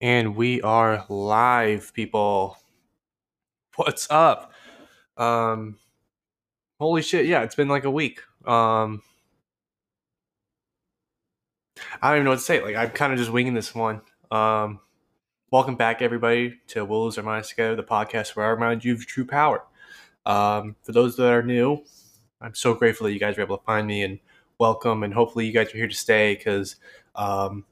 And we are live, people. What's up? Um holy shit, yeah, it's been like a week. Um I don't even know what to say. Like I'm kind of just winging this one. Um welcome back everybody to We'll Lose Our Minds Together, the podcast where I remind you of true power. Um for those that are new, I'm so grateful that you guys were able to find me and welcome and hopefully you guys are here to stay because um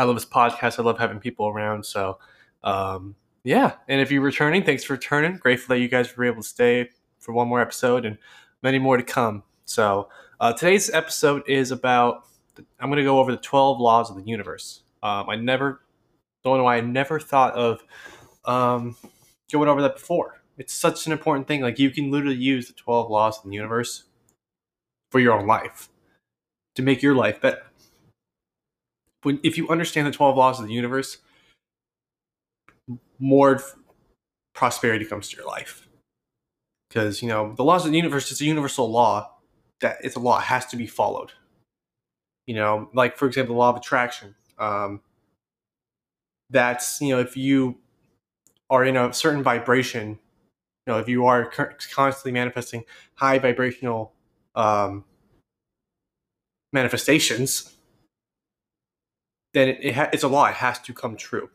I love this podcast. I love having people around. So, um, yeah. And if you're returning, thanks for returning. Grateful that you guys were able to stay for one more episode and many more to come. So, uh, today's episode is about, I'm going to go over the 12 laws of the universe. Um, I never, don't know why I never thought of um, going over that before. It's such an important thing. Like, you can literally use the 12 laws of the universe for your own life to make your life better when if you understand the 12 laws of the universe more prosperity comes to your life. Because you know the laws of the universe it's a universal law that it's a law it has to be followed. You know like for example the law of attraction um, that's you know if you are in a certain vibration you know if you are constantly manifesting high vibrational um, manifestations then it, it ha- it's a law. It has to come true.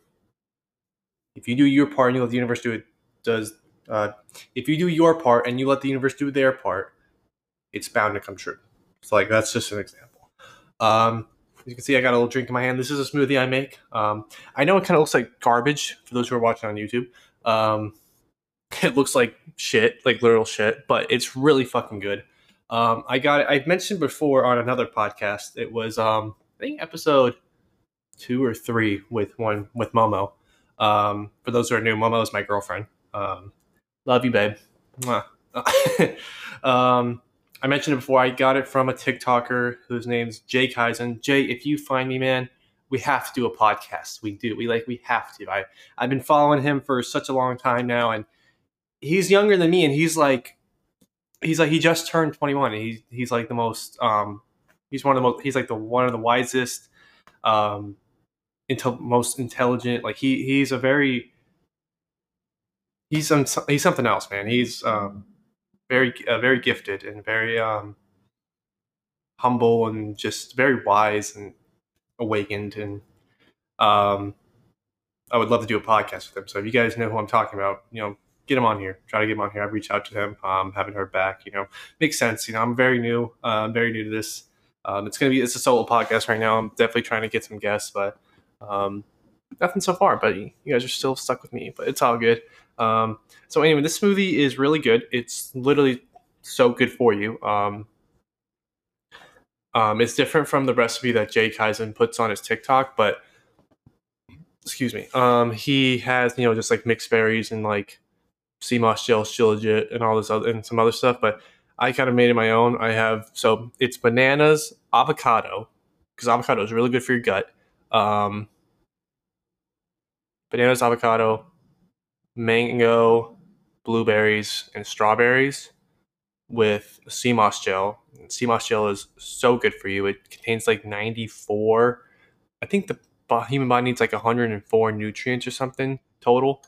If you do your part and you let the universe do it, does uh, if you do your part and you let the universe do their part, it's bound to come true. It's like that's just an example. Um, as you can see, I got a little drink in my hand. This is a smoothie I make. Um, I know it kind of looks like garbage for those who are watching on YouTube. Um, it looks like shit, like literal shit, but it's really fucking good. Um, I got it. I mentioned before on another podcast. It was um, I think episode two or three with one with Momo. Um, for those who are new, Momo is my girlfriend. Um, love you, babe. um, I mentioned it before. I got it from a TikToker whose name's Jay Kaizen. Jay, if you find me, man, we have to do a podcast. We do. We like. We have to. I I've been following him for such a long time now, and he's younger than me, and he's like, he's like he just turned twenty one. He's he's like the most. Um, he's one of the most. He's like the one of the wisest. Um, intel- most intelligent. Like he he's a very he's some he's something else, man. He's um, very uh, very gifted and very um, humble and just very wise and awakened. And um, I would love to do a podcast with him. So if you guys know who I'm talking about, you know, get him on here. Try to get him on here. I've reached out to him. Um, haven't heard back. You know, makes sense. You know, I'm very new. Uh, I'm very new to this. Um, it's gonna be it's a solo podcast right now. I'm definitely trying to get some guests, but um, nothing so far, but you guys are still stuck with me, but it's all good. Um, so anyway, this smoothie is really good. It's literally so good for you. Um, um, it's different from the recipe that Jay Kaizen puts on his TikTok, but excuse me. Um, he has you know just like mixed berries and like sea moss gel, shilajit, and all this other and some other stuff. But I kind of made it my own. I have so it's bananas, avocado, because avocado is really good for your gut um, bananas, avocado, mango, blueberries, and strawberries with sea moss gel. And sea moss gel is so good for you. It contains like 94. I think the human body needs like 104 nutrients or something total.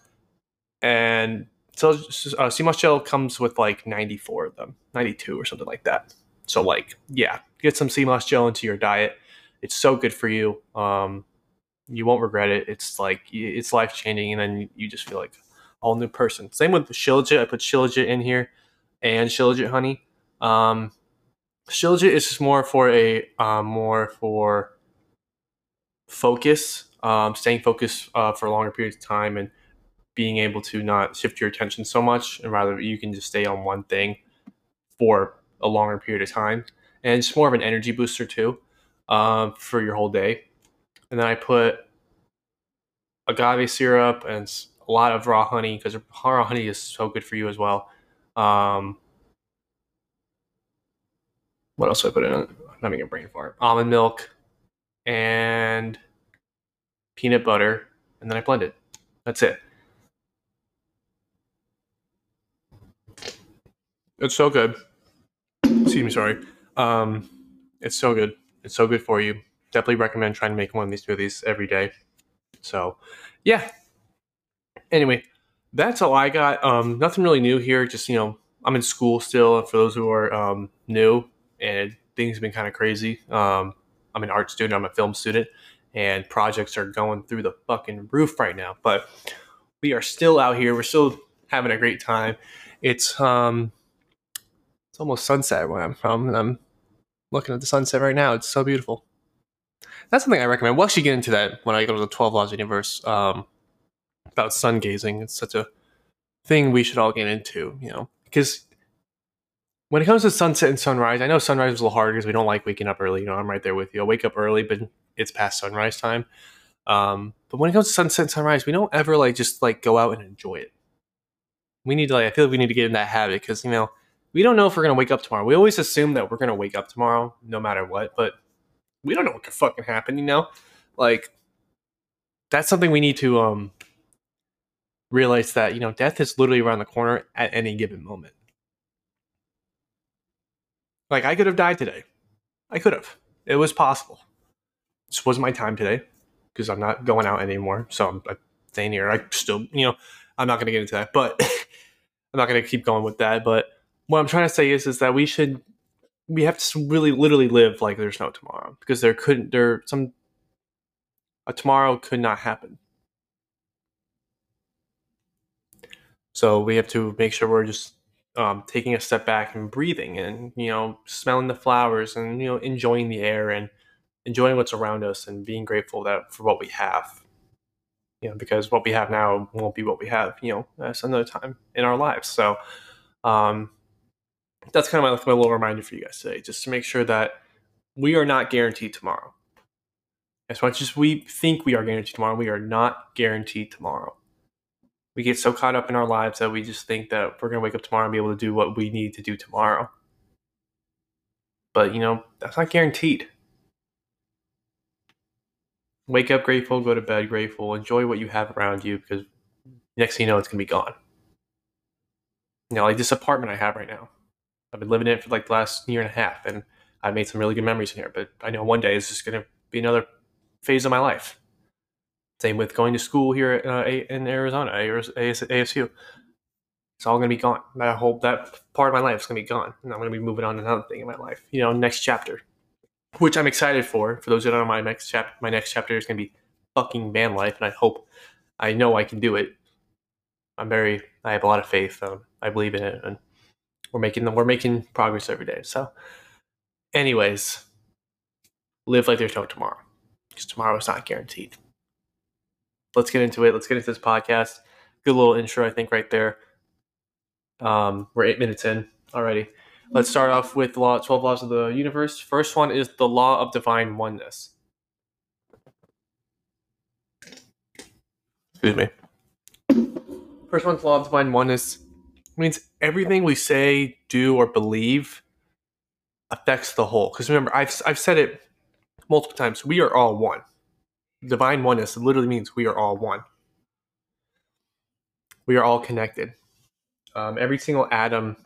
And so uh, sea moss gel comes with like 94 of them, 92 or something like that. So like, yeah, get some sea moss gel into your diet it's so good for you. Um, you won't regret it. It's like it's life changing, and then you just feel like a whole new person. Same with the Shilajit. I put Shilajit in here and Shilajit honey. Um, Shilajit is just more for a um, more for focus, um, staying focused uh, for a longer periods of time, and being able to not shift your attention so much, and rather you can just stay on one thing for a longer period of time. And it's more of an energy booster too um, for your whole day. And then I put agave syrup and a lot of raw honey because raw honey is so good for you as well. Um, what else do I put in? I'm having a brain fart. Almond milk and peanut butter, and then I blend it. That's it. It's so good. Excuse me, sorry. Um, it's so good. It's so good for you. Definitely recommend trying to make one of these smoothies every day. So, yeah. Anyway, that's all I got. Um, nothing really new here. Just you know, I'm in school still. And for those who are um, new, and things have been kind of crazy. Um, I'm an art student. I'm a film student, and projects are going through the fucking roof right now. But we are still out here. We're still having a great time. It's um, it's almost sunset where I'm from, and I'm looking at the sunset right now. It's so beautiful. That's something I recommend. We'll actually get into that when I go to the 12 Laws Universe um, about sun gazing. It's such a thing we should all get into, you know, because when it comes to sunset and sunrise, I know sunrise is a little harder because we don't like waking up early. You know, I'm right there with you. I wake up early, but it's past sunrise time. Um, but when it comes to sunset and sunrise, we don't ever like just like go out and enjoy it. We need to like I feel like we need to get in that habit because you know we don't know if we're gonna wake up tomorrow. We always assume that we're gonna wake up tomorrow, no matter what, but we don't know what could fucking happen, you know? Like that's something we need to um realize that, you know, death is literally around the corner at any given moment. Like I could have died today. I could have. It was possible. This wasn't my time today because I'm not going out anymore. So I'm, I'm staying here. I still, you know, I'm not going to get into that, but I'm not going to keep going with that. But what I'm trying to say is, is that we should we have to really literally live like there's no tomorrow because there couldn't there some a tomorrow could not happen. So we have to make sure we're just um, taking a step back and breathing and you know smelling the flowers and you know enjoying the air and enjoying what's around us and being grateful that for what we have. You know because what we have now won't be what we have you know at another time in our lives. So um that's kind of my, my little reminder for you guys today, just to make sure that we are not guaranteed tomorrow. As much as we think we are guaranteed tomorrow, we are not guaranteed tomorrow. We get so caught up in our lives that we just think that we're going to wake up tomorrow and be able to do what we need to do tomorrow. But, you know, that's not guaranteed. Wake up grateful, go to bed grateful, enjoy what you have around you because next thing you know, it's going to be gone. You know, like this apartment I have right now. I've been living in it for like the last year and a half, and I've made some really good memories in here. But I know one day it's just going to be another phase of my life. Same with going to school here uh, in Arizona, ASU. It's all going to be gone. That whole that part of my life is going to be gone, and I'm going to be moving on to another thing in my life. You know, next chapter, which I'm excited for. For those that don't know, my next chapter, my next chapter is going to be fucking van life, and I hope, I know I can do it. I'm very, I have a lot of faith. Um, I believe in it, and we're making them we're making progress every day. So anyways live like there's no tomorrow because tomorrow is not guaranteed. Let's get into it. Let's get into this podcast. Good little intro i think right there. Um, we're eight minutes in already. Let's start off with the law 12 laws of the universe. First one is the law of divine oneness. Excuse me. First one's law of divine oneness means everything we say, do, or believe affects the whole. Because remember, I've, I've said it multiple times we are all one. Divine oneness literally means we are all one. We are all connected. Um, every single atom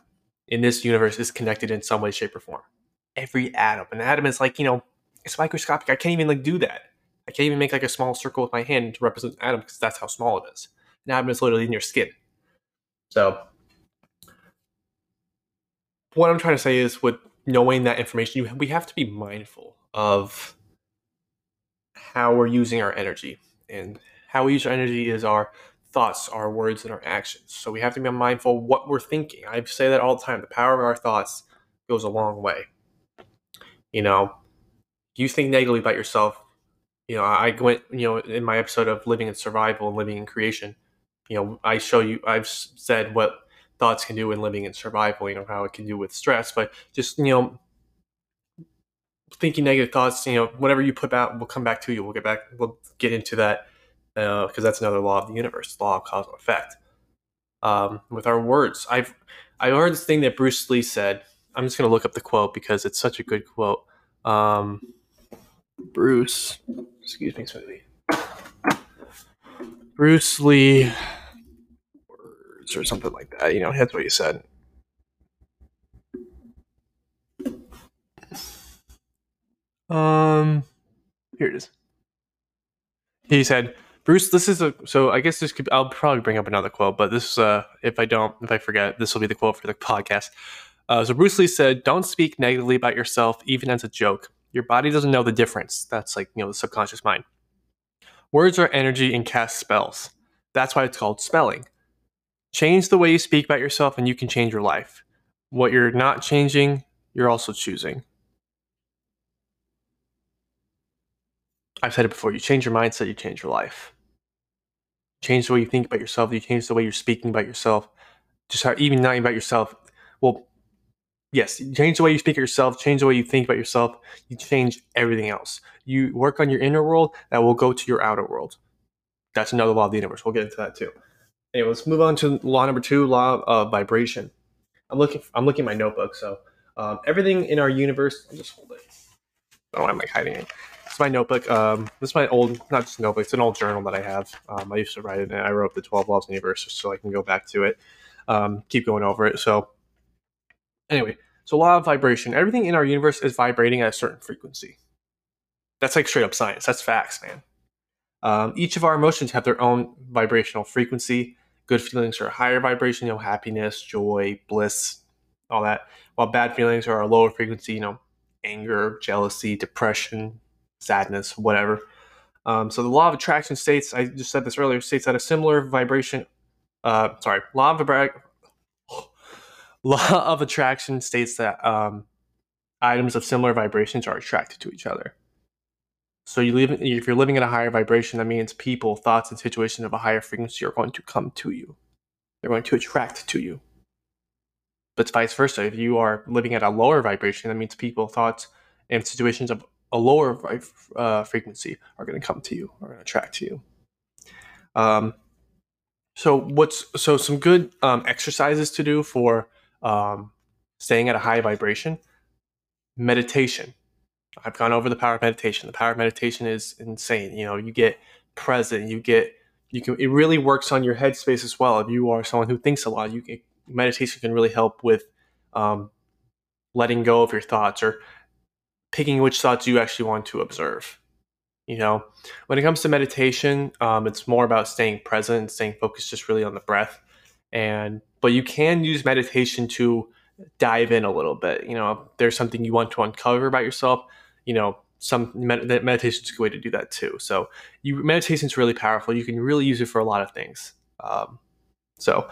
in this universe is connected in some way, shape, or form. Every atom. An atom is like, you know, it's microscopic. I can't even like do that. I can't even make like a small circle with my hand to represent an atom because that's how small it is. An atom is literally in your skin. So what I'm trying to say is with knowing that information, you, we have to be mindful of how we're using our energy. And how we use our energy is our thoughts, our words, and our actions. So we have to be mindful of what we're thinking. I say that all the time. The power of our thoughts goes a long way. You know, you think negatively about yourself. You know, I went, you know, in my episode of living in survival and living in creation, you know, I show you, I've said what thoughts can do in living and survival, you know, how it can do with stress, but just, you know, thinking negative thoughts, you know, whatever you put out will come back to you. We'll get back, we'll get into that because uh, that's another law of the universe, law of cause and effect. Um, with our words, I've I heard this thing that Bruce Lee said. I'm just going to look up the quote because it's such a good quote. Um, Bruce, excuse me, smoothie. Bruce Lee or something like that. You know, that's what you said. Um, here it is. He said, Bruce, this is a so I guess this could I'll probably bring up another quote, but this uh if I don't if I forget, this will be the quote for the podcast. Uh, so Bruce Lee said, "Don't speak negatively about yourself, even as a joke. Your body doesn't know the difference. That's like you know the subconscious mind. Words are energy and cast spells. That's why it's called spelling. Change the way you speak about yourself, and you can change your life. What you're not changing, you're also choosing." I've said it before. You change your mindset, you change your life. Change the way you think about yourself. You change the way you're speaking about yourself. Just how even not about yourself. Well, yes, change the way you speak of yourself. Change the way you think about yourself. You change everything else. You work on your inner world that will go to your outer world. That's another law of the universe. We'll get into that too. Anyway, let's move on to law number two, law of vibration. I'm looking. I'm looking at my notebook. So um, everything in our universe. I'll just hold it. Oh, I'm like hiding it. It's my notebook. Um, this is my old, not just notebook. It's an old journal that I have. Um, I used to write it, and I wrote the Twelve Laws of the Universe, so I can go back to it, um, keep going over it. So, anyway, so law of vibration. Everything in our universe is vibrating at a certain frequency. That's like straight up science. That's facts, man. Um, each of our emotions have their own vibrational frequency. Good feelings are higher vibration, you know, happiness, joy, bliss, all that. While bad feelings are a lower frequency, you know, anger, jealousy, depression, sadness, whatever. Um, so the law of attraction states, I just said this earlier, states that a similar vibration, uh, sorry, law of, law of attraction states that um, items of similar vibrations are attracted to each other. So you live, if you're living at a higher vibration, that means people, thoughts, and situations of a higher frequency are going to come to you. They're going to attract to you. But vice versa. If you are living at a lower vibration, that means people, thoughts, and situations of a lower uh, frequency are going to come to you, are going to attract to you. Um, so what's so some good um, exercises to do for um, staying at a high vibration? Meditation. I've gone over the power of meditation. The power of meditation is insane. You know, you get present. You get you can. It really works on your headspace as well. If you are someone who thinks a lot, you can, meditation can really help with um, letting go of your thoughts or picking which thoughts you actually want to observe. You know, when it comes to meditation, um, it's more about staying present and staying focused just really on the breath. And but you can use meditation to dive in a little bit. You know, if there's something you want to uncover about yourself. You know, some med- meditation is a good way to do that too. So, you meditation is really powerful. You can really use it for a lot of things. Um, so,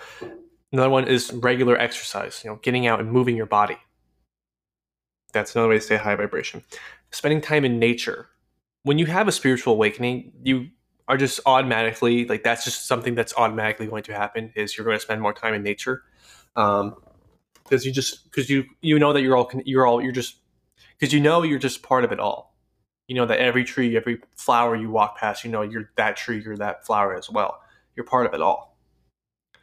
another one is regular exercise. You know, getting out and moving your body. That's another way to stay high vibration. Spending time in nature. When you have a spiritual awakening, you are just automatically like that's just something that's automatically going to happen. Is you're going to spend more time in nature, um, because you just because you you know that you're all you're all you're just because you know you're just part of it all. You know that every tree, every flower you walk past, you know you're that tree, you're that flower as well. You're part of it all.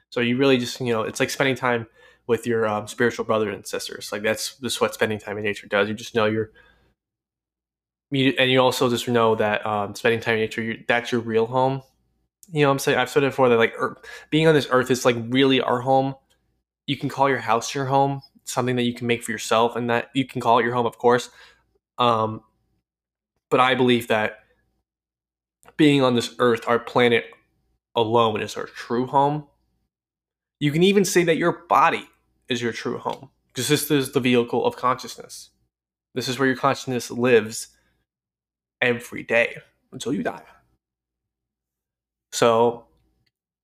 So you really just you know it's like spending time with your um, spiritual brothers and sisters. Like that's just what spending time in nature does. You just know you're, you, and you also just know that um, spending time in nature, that's your real home. You know, I'm saying I've said it before that like er, being on this earth is like really our home. You can call your house your home, something that you can make for yourself, and that you can call it your home, of course. Um, but I believe that being on this earth, our planet alone, is our true home. You can even say that your body is your true home because this is the vehicle of consciousness. This is where your consciousness lives every day until you die. So,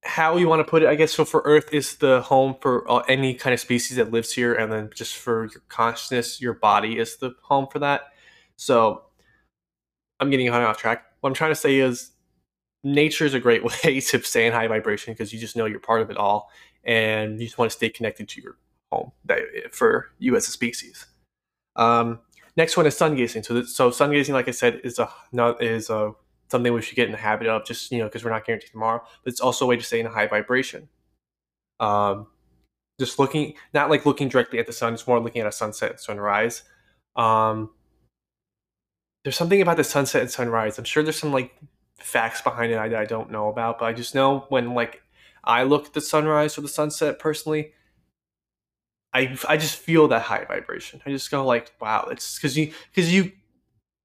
how you want to put it, I guess, so for Earth is the home for any kind of species that lives here, and then just for your consciousness, your body is the home for that. So, I'm getting hung off track. What I'm trying to say is, nature is a great way to stay in high vibration because you just know you're part of it all, and you just want to stay connected to your home that, for you as a species. Um, next one is sun gazing. So, so sun gazing, like I said, is a not is a something we should get in the habit of, just you know, because we're not guaranteed tomorrow. But it's also a way to stay in a high vibration. Um, just looking, not like looking directly at the sun, it's more looking at a sunset sunrise. Um, there's something about the sunset and sunrise. I'm sure there's some like facts behind it I, I don't know about, but I just know when like I look at the sunrise or the sunset personally, I I just feel that high vibration. I just go like, wow, it's because you because you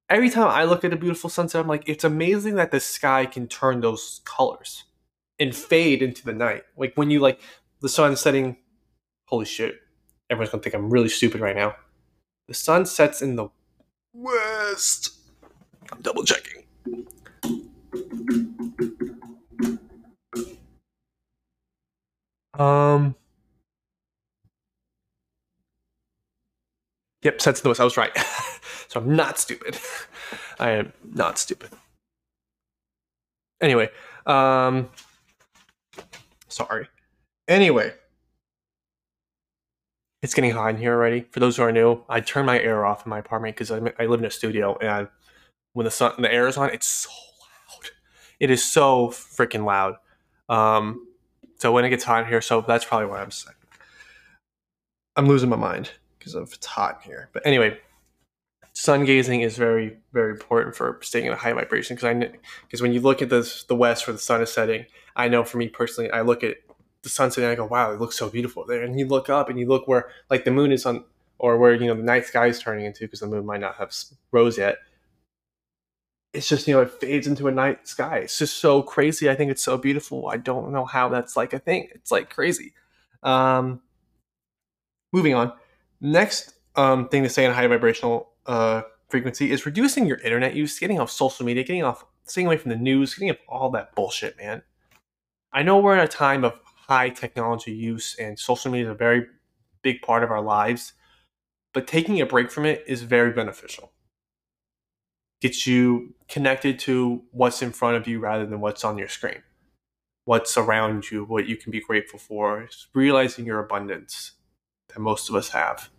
every time I look at a beautiful sunset, I'm like, it's amazing that the sky can turn those colors and fade into the night. Like when you like the sun setting, holy shit, everyone's gonna think I'm really stupid right now. The sun sets in the west. I'm double checking. Um. Yep, sets in the west. I was right. I'm not stupid. I am not stupid. Anyway, um, sorry. Anyway, it's getting hot in here already. For those who are new, I turn my air off in my apartment because I, I live in a studio, and when the sun, the air is on, it's so loud. It is so freaking loud. Um, so when it gets hot in here, so that's probably why I'm sick. I'm losing my mind because of it's hot in here. But anyway, sun gazing is very very important for staying in a high vibration because I because when you look at this the west where the sun is setting, I know for me personally, I look at the sunset and I go, wow, it looks so beautiful there. And you look up and you look where like the moon is on or where you know the night sky is turning into because the moon might not have rose yet. It's just you know it fades into a night sky. It's just so crazy. I think it's so beautiful. I don't know how that's like a thing. It's like crazy. Um, moving on. Next um, thing to say in high vibrational uh, frequency is reducing your internet use, getting off social media, getting off, staying away from the news, getting off all that bullshit, man. I know we're in a time of high technology use, and social media is a very big part of our lives, but taking a break from it is very beneficial. Gets you connected to what's in front of you rather than what's on your screen, what's around you, what you can be grateful for, realizing your abundance that most of us have.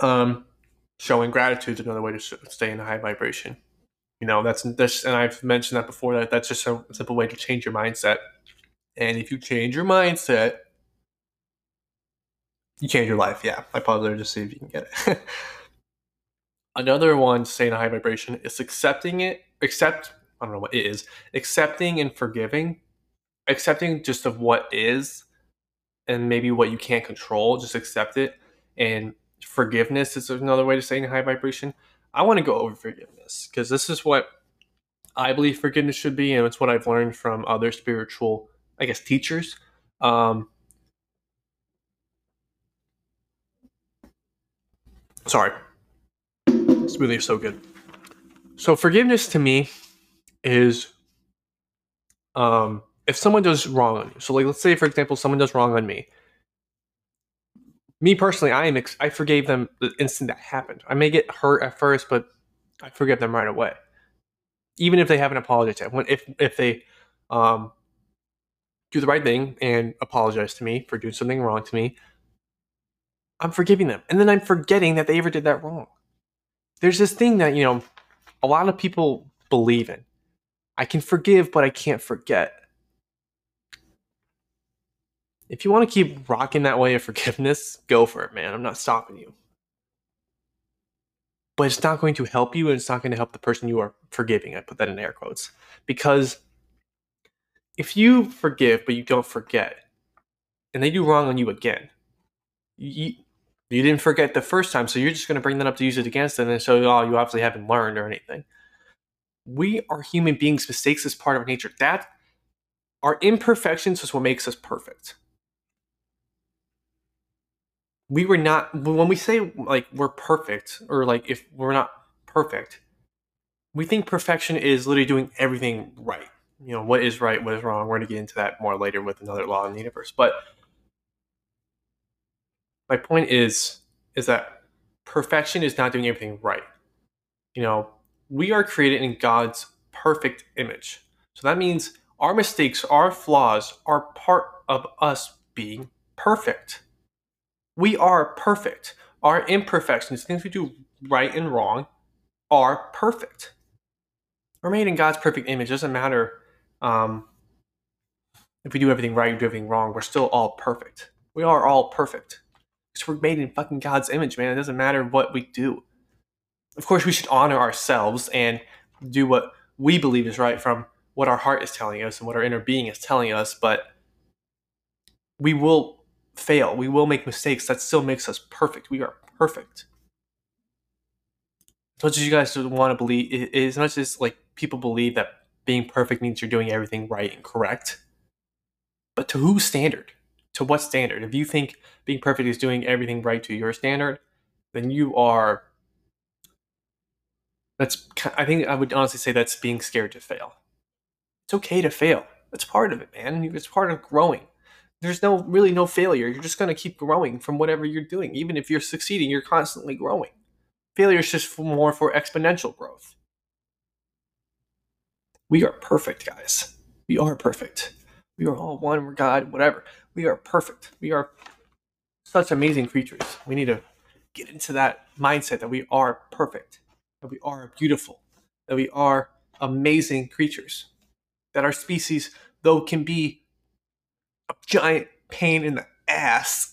Um, showing gratitude is another way to stay in a high vibration. You know, that's this, and I've mentioned that before. That that's just a simple way to change your mindset. And if you change your mindset, you change your life. Yeah, I pause there to see if you can get it. Another one to stay in a high vibration is accepting it. Accept. I don't know what it is. Accepting and forgiving. Accepting just of what is, and maybe what you can't control. Just accept it and forgiveness is another way to say high vibration. I want to go over forgiveness because this is what I believe forgiveness should be, and it's what I've learned from other spiritual, I guess, teachers. Um, sorry, smoothie is so good. So forgiveness to me is um, if someone does wrong on you. So, like, let's say, for example, someone does wrong on me me personally, I am ex- I forgave them the instant that happened. I may get hurt at first, but I forgive them right away, even if they haven't apologized. When if if they um, do the right thing and apologize to me for doing something wrong to me, I'm forgiving them, and then I'm forgetting that they ever did that wrong. There's this thing that you know a lot of people believe in. I can forgive, but I can't forget if you want to keep rocking that way of forgiveness, go for it, man. I'm not stopping you. But it's not going to help you and it's not going to help the person you are forgiving. I put that in air quotes. Because if you forgive but you don't forget, and they do wrong on you again, you, you didn't forget the first time, so you're just going to bring that up to use it against them and so oh, you obviously haven't learned or anything. We are human beings. Mistakes is part of our nature. That our imperfections is what makes us perfect we were not when we say like we're perfect or like if we're not perfect we think perfection is literally doing everything right. You know what is right what is wrong. We're going to get into that more later with another law in the universe. But my point is is that perfection is not doing everything right. You know we are created in god's perfect image. So that means our mistakes our flaws are part of us being perfect we are perfect. Our imperfections, things we do right and wrong, are perfect. We're made in God's perfect image. It doesn't matter um, if we do everything right or do everything wrong. We're still all perfect. We are all perfect. Because we're made in fucking God's image, man. It doesn't matter what we do. Of course, we should honor ourselves and do what we believe is right from what our heart is telling us and what our inner being is telling us, but we will fail. We will make mistakes. That still makes us perfect. We are perfect. As much as you guys want to believe, as much as like people believe that being perfect means you're doing everything right and correct. But to whose standard? To what standard? If you think being perfect is doing everything right to your standard, then you are. That's. I think I would honestly say that's being scared to fail. It's okay to fail. That's part of it, man. It's part of growing. There's no really no failure. You're just gonna keep growing from whatever you're doing. Even if you're succeeding, you're constantly growing. Failure is just for more for exponential growth. We are perfect, guys. We are perfect. We are all one. We're God, whatever. We are perfect. We are such amazing creatures. We need to get into that mindset that we are perfect, that we are beautiful, that we are amazing creatures, that our species, though, can be a giant pain in the ass,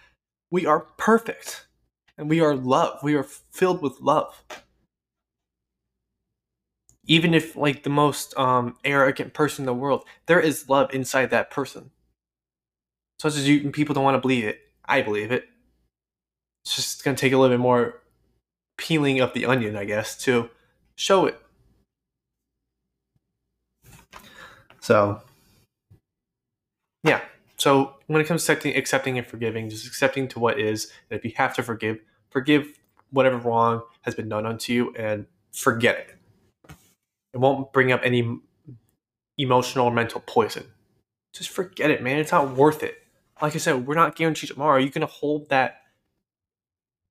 we are perfect and we are love. We are filled with love even if like the most um, arrogant person in the world, there is love inside that person. Such as you people don't want to believe it. I believe it. It's just gonna take a little bit more peeling of the onion, I guess, to show it. So yeah. So when it comes to accepting, accepting and forgiving, just accepting to what is, and if you have to forgive, forgive whatever wrong has been done unto you and forget it it won't bring up any emotional or mental poison. Just forget it, man. It's not worth it. Like I said, we're not guaranteed tomorrow. Are you gonna hold that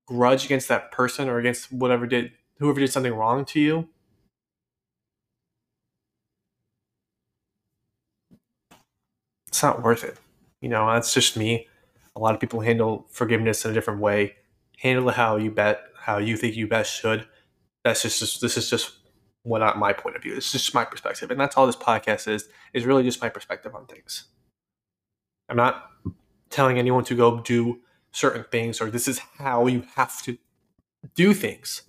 grudge against that person or against whatever did whoever did something wrong to you? It's not worth it. You know, that's just me. A lot of people handle forgiveness in a different way. Handle it how you bet, how you think you best should. That's just, just this is just what not my point of view. It's just my perspective, and that's all this podcast is. Is really just my perspective on things. I'm not telling anyone to go do certain things or this is how you have to do things.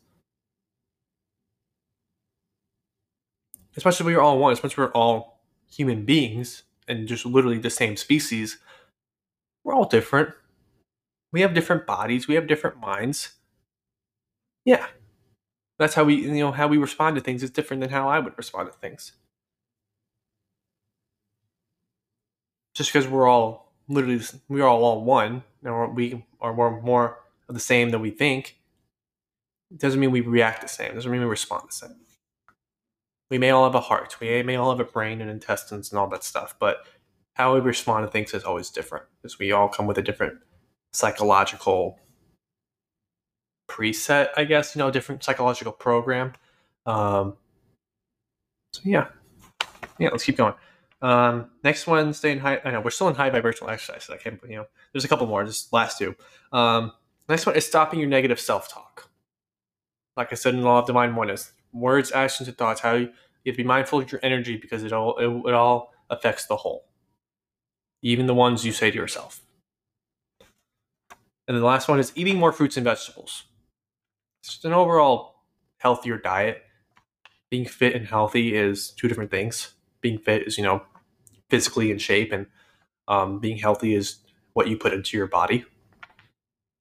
Especially you're all one, especially we're all human beings and just literally the same species. We're all different. We have different bodies. We have different minds. Yeah, that's how we, you know, how we respond to things is different than how I would respond to things. Just because we're all literally, we are all one, and we are more, more of the same than we think, doesn't mean we react the same. Doesn't mean we respond the same. We may all have a heart. We may all have a brain and intestines and all that stuff, but how we respond to things is always different because we all come with a different psychological preset, I guess, you know, different psychological program. Um, so yeah, yeah, let's keep going. Um, next one, stay in high. I know we're still in high vibrational exercise. So I can't, you know, there's a couple more. Just last two. Um, next one is stopping your negative self-talk. Like I said in Law of Divine Oneness, words, actions, and thoughts. How you, you have to be mindful of your energy because it all it, it all affects the whole, even the ones you say to yourself. And then the last one is eating more fruits and vegetables just an overall healthier diet. Being fit and healthy is two different things. Being fit is, you know, physically in shape, and um, being healthy is what you put into your body.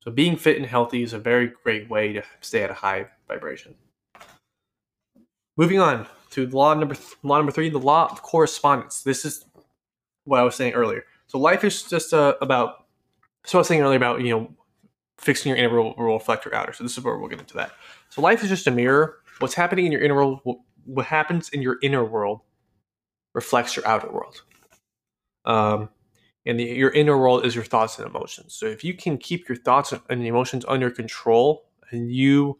So, being fit and healthy is a very great way to stay at a high vibration. Moving on to law number th- law number three, the law of correspondence. This is what I was saying earlier. So, life is just uh, about. So, I was saying earlier about you know fixing your inner world will reflect your outer. So this is where we'll get into that. So life is just a mirror. What's happening in your inner world, what happens in your inner world, reflects your outer world. Um, and the, your inner world is your thoughts and emotions. So if you can keep your thoughts and emotions under control, and you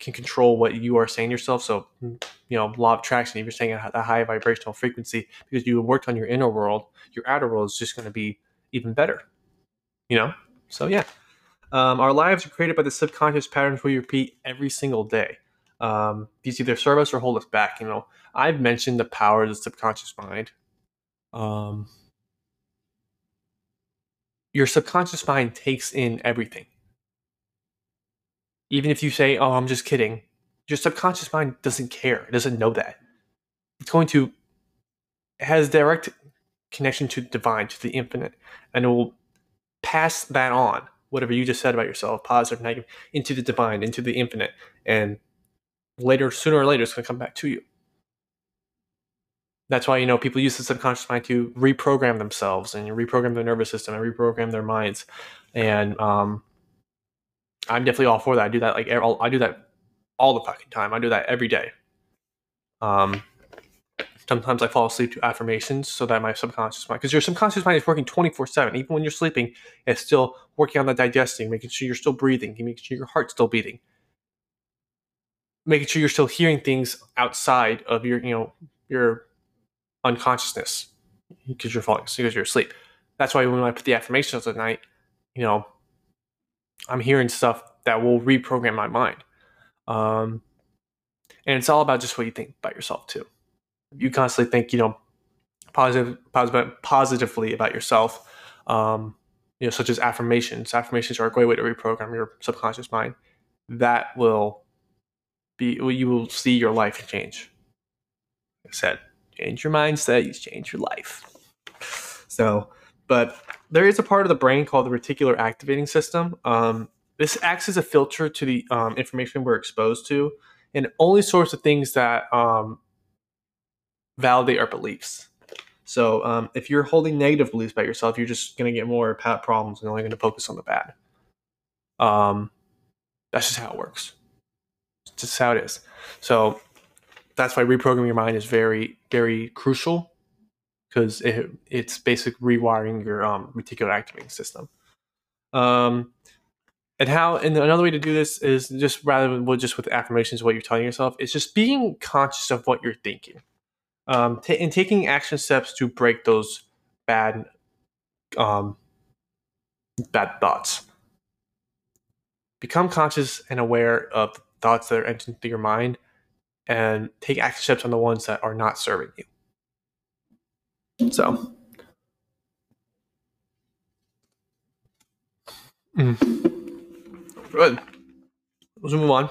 can control what you are saying yourself. So, you know, law of attraction, if you're saying a, a high vibrational frequency because you worked on your inner world, your outer world is just going to be even better. You know? So, yeah. Um, our lives are created by the subconscious patterns we repeat every single day. Um, these either serve us or hold us back. You know, I've mentioned the power of the subconscious mind. Um, your subconscious mind takes in everything. Even if you say, "Oh, I'm just kidding," your subconscious mind doesn't care. It doesn't know that. It's going to it has direct connection to the divine, to the infinite, and it will pass that on, whatever you just said about yourself, positive, negative, into the divine, into the infinite, and later, sooner or later, it's going to come back to you. That's why you know people use the subconscious mind to reprogram themselves and reprogram their nervous system and reprogram their minds. And um, I'm definitely all for that. I do that like I do that all the fucking time. I do that every day. Um, sometimes I fall asleep to affirmations so that my subconscious mind, because your subconscious mind is working 24 7. Even when you're sleeping, it's still working on the digesting, making sure you're still breathing, making sure your heart's still beating, making sure you're still hearing things outside of your, you know, your unconsciousness because you're falling, because you're asleep. That's why when I put the affirmations at night, you know, I'm hearing stuff that will reprogram my mind. Um, and it's all about just what you think about yourself too. You constantly think, you know, positive, positive, positively about yourself. Um, you know, such as affirmations. Affirmations are a great way to reprogram your subconscious mind. That will be you will see your life change. Like I said, change your mindset, you change your life. So, but there is a part of the brain called the reticular activating system. Um, this acts as a filter to the um, information we're exposed to and only sorts of things that um, validate our beliefs. So um, if you're holding negative beliefs about yourself, you're just going to get more problems and only going to focus on the bad. Um, that's just how it works. Just how it is. So that's why reprogramming your mind is very, very crucial because it, it's basic rewiring your um, reticular activating system. Um, and how and another way to do this is just rather than just with affirmations what you're telling yourself it's just being conscious of what you're thinking. Um, t- and taking action steps to break those bad um, bad thoughts. Become conscious and aware of thoughts that are entering through your mind and take action steps on the ones that are not serving you so mm. Good. Let's move on.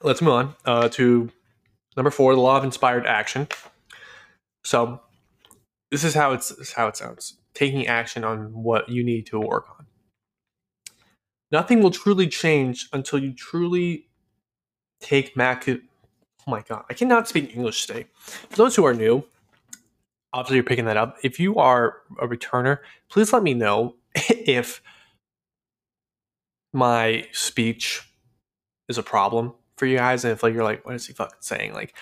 Let's move on uh, to number four, the law of inspired action. So, this is how it's how it sounds: taking action on what you need to work on. Nothing will truly change until you truly take Mac. Oh my god, I cannot speak English today. For those who are new, obviously you're picking that up. If you are a returner, please let me know if my speech is a problem for you guys, and if like you're like, what is he fucking saying? Like,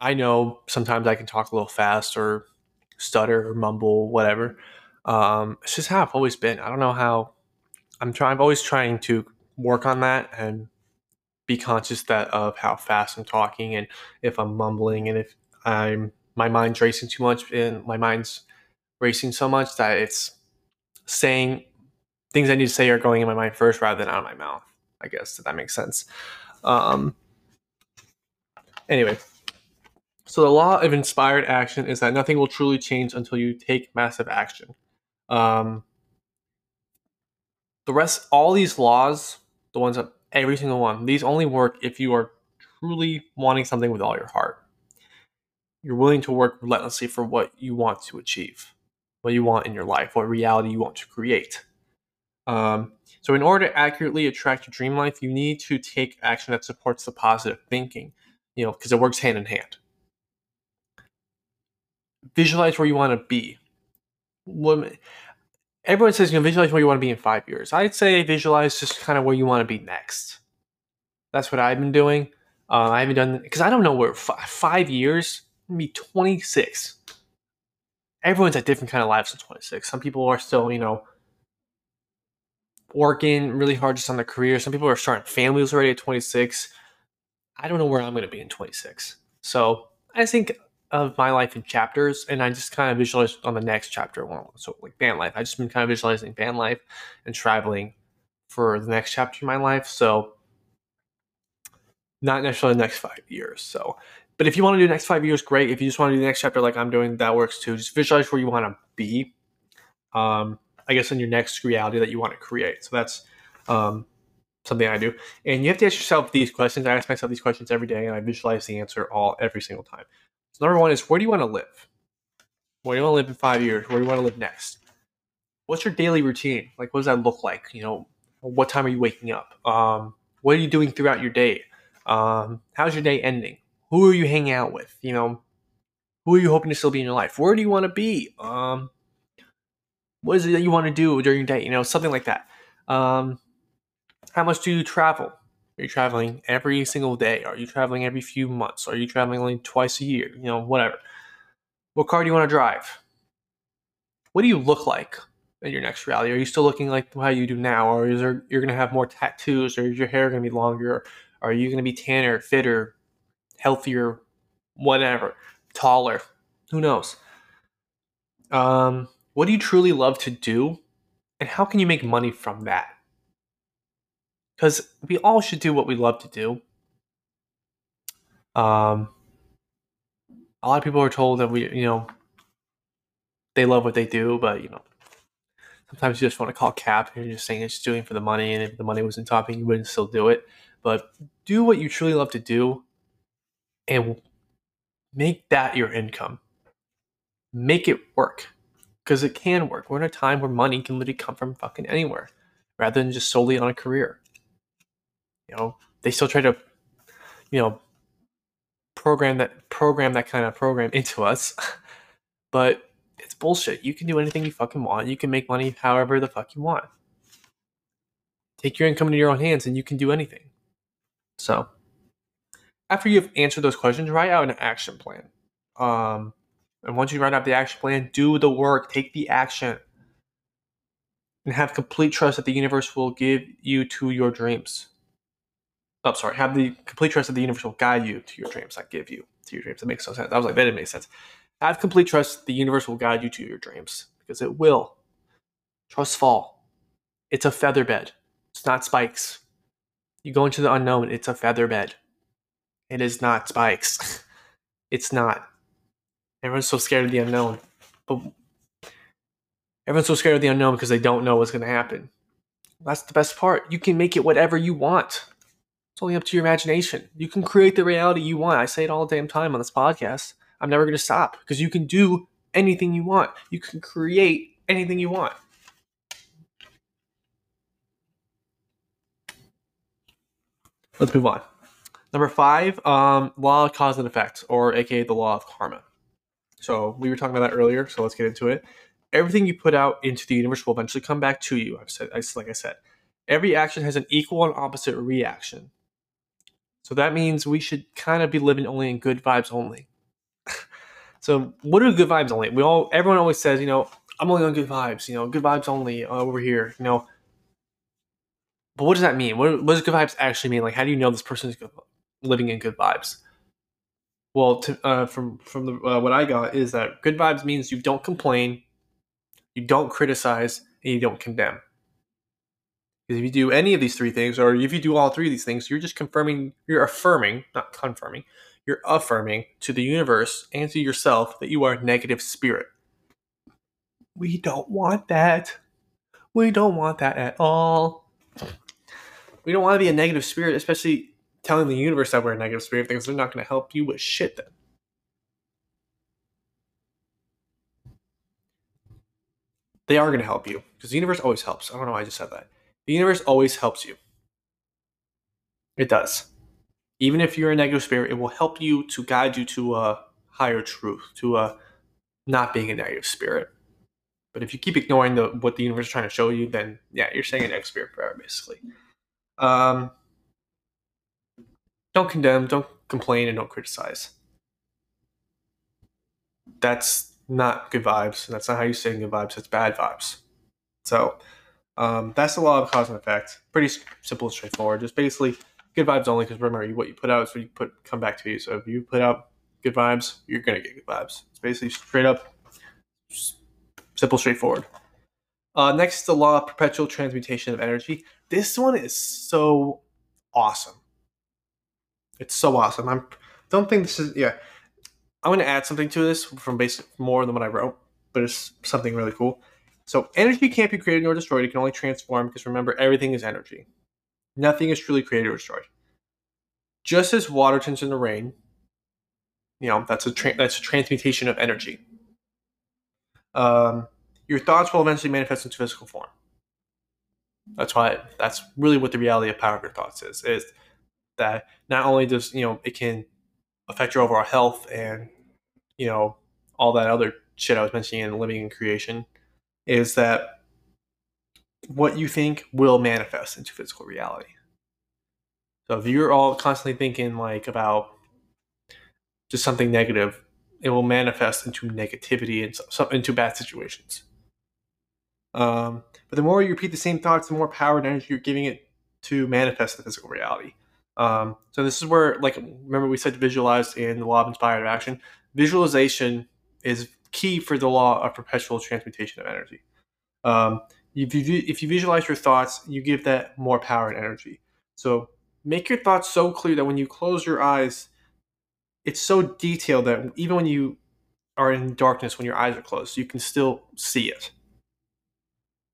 I know sometimes I can talk a little fast or stutter or mumble, whatever. Um, it's just how I've always been. I don't know how. I'm trying. I'm always trying to work on that and be conscious that of how fast I'm talking and if I'm mumbling and if I'm my mind's racing too much and my mind's racing so much that it's saying things I need to say are going in my mind first rather than out of my mouth. I guess if that makes sense. Um, anyway, so the law of inspired action is that nothing will truly change until you take massive action. Um, the rest, all these laws, the ones that every single one, these only work if you are truly wanting something with all your heart. You're willing to work relentlessly for what you want to achieve, what you want in your life, what reality you want to create. Um, so, in order to accurately attract your dream life, you need to take action that supports the positive thinking, you know, because it works hand in hand. Visualize where you want to be. everyone says, you know, visualize where you want to be in five years. I'd say visualize just kind of where you want to be next. That's what I've been doing. Uh, I haven't done because I don't know where f- five years. Be 26. Everyone's at different kind of lives in 26. Some people are still, you know, working really hard just on their career. Some people are starting families already at 26. I don't know where I'm going to be in 26. So I think of my life in chapters, and I just kind of visualize on the next chapter. So like van life, I just been kind of visualizing van life and traveling for the next chapter of my life. So not necessarily the next five years. So, but if you want to do the next five years, great. If you just want to do the next chapter like I'm doing, that works too. Just visualize where you want to be. Um, I guess, in your next reality that you want to create. So that's um, something I do. And you have to ask yourself these questions. I ask myself these questions every day, and I visualize the answer all every single time. So number one is where do you want to live? Where do you want to live in five years? Where do you want to live next? what's your daily routine? Like, what does that look like? You know, what time are you waking up? Um, what are you doing throughout your day? Um, how's your day ending? Who are you hanging out with? You know, who are you hoping to still be in your life? Where do you want to be? Um, what is it that you want to do during your day? You know, something like that. Um, how much do you travel? Are you traveling every single day? Are you traveling every few months? Are you traveling only twice a year? You know, whatever. What car do you want to drive? What do you look like in your next reality? Are you still looking like how you do now, or is there you're going to have more tattoos, or is your hair going to be longer? Are you going to be tanner, fitter, healthier, whatever, taller? Who knows? Um, what do you truly love to do, and how can you make money from that? Because we all should do what we love to do. Um, a lot of people are told that we, you know, they love what they do, but you know, sometimes you just want to call cap and you're just saying it's doing for the money, and if the money wasn't topping, you wouldn't still do it. But do what you truly love to do, and make that your income. Make it work because it can work. We're in a time where money can literally come from fucking anywhere rather than just solely on a career. You know, they still try to, you know, program that program that kind of program into us, but it's bullshit. You can do anything you fucking want. You can make money however the fuck you want. Take your income into your own hands and you can do anything. So, after you've answered those questions, write out an action plan. Um, and once you write out the action plan, do the work, take the action, and have complete trust that the universe will give you to your dreams. I'm oh, sorry, have the complete trust that the universe will guide you to your dreams, not give you to your dreams. That makes no sense. I was like, that didn't make sense. Have complete trust the universe will guide you to your dreams because it will. Trust fall. It's a feather bed. It's not spikes. You go into the unknown, it's a feather bed. It is not spikes. it's not. Everyone's so scared of the unknown. But everyone's so scared of the unknown because they don't know what's going to happen. That's the best part. You can make it whatever you want. It's only up to your imagination. You can create the reality you want. I say it all the damn time on this podcast. I'm never going to stop because you can do anything you want. You can create anything you want. Let's move on. Number five, um, law of cause and effect, or aka the law of karma. So we were talking about that earlier, so let's get into it. Everything you put out into the universe will eventually come back to you. I've said, like I said, every action has an equal and opposite reaction. So that means we should kind of be living only in good vibes only. so what are good vibes only? We all, everyone always says, you know, I'm only on good vibes. You know, good vibes only uh, over here. You know, but what does that mean? What, what does good vibes actually mean? Like, how do you know this person is living in good vibes? Well, to, uh, from from the, uh, what I got is that good vibes means you don't complain, you don't criticize, and you don't condemn. Because if you do any of these three things, or if you do all three of these things, you're just confirming, you're affirming, not confirming, you're affirming to the universe and to yourself that you are a negative spirit. We don't want that. We don't want that at all we don't want to be a negative spirit, especially telling the universe that we're a negative spirit because they're not going to help you with shit then. They are going to help you because the universe always helps. I don't know why I just said that. The universe always helps you. It does. Even if you're a negative spirit, it will help you to guide you to a higher truth, to a not being a negative spirit. But if you keep ignoring the what the universe is trying to show you, then yeah, you're staying a negative spirit forever, basically. Um, don't condemn, don't complain, and don't criticize. That's not good vibes. That's not how you say good vibes. That's bad vibes. So um, that's the law of cause and effect. Pretty simple and straightforward. Just basically good vibes only. Because remember, what you put out is what you put come back to you. So if you put out good vibes, you're gonna get good vibes. It's basically straight up, simple, straightforward. Uh, next, the law of perpetual transmutation of energy. This one is so awesome. It's so awesome. I'm don't think this is yeah. I'm to add something to this from basic more than what I wrote, but it's something really cool. So energy can't be created nor destroyed. It can only transform because remember everything is energy. Nothing is truly created or destroyed. Just as water turns into rain, you know that's a tra- that's a transmutation of energy. Um, your thoughts will eventually manifest into physical form. That's why that's really what the reality of power of your thoughts is. Is that not only does you know it can affect your overall health and you know all that other shit I was mentioning in living and creation, is that what you think will manifest into physical reality. So if you're all constantly thinking like about just something negative, it will manifest into negativity and some, into bad situations. Um, but the more you repeat the same thoughts, the more power and energy you're giving it to manifest the physical reality. Um, so this is where, like, remember we said to visualize in the law of inspired action. Visualization is key for the law of perpetual transmutation of energy. Um, if you if you visualize your thoughts, you give that more power and energy. So make your thoughts so clear that when you close your eyes, it's so detailed that even when you are in darkness, when your eyes are closed, you can still see it.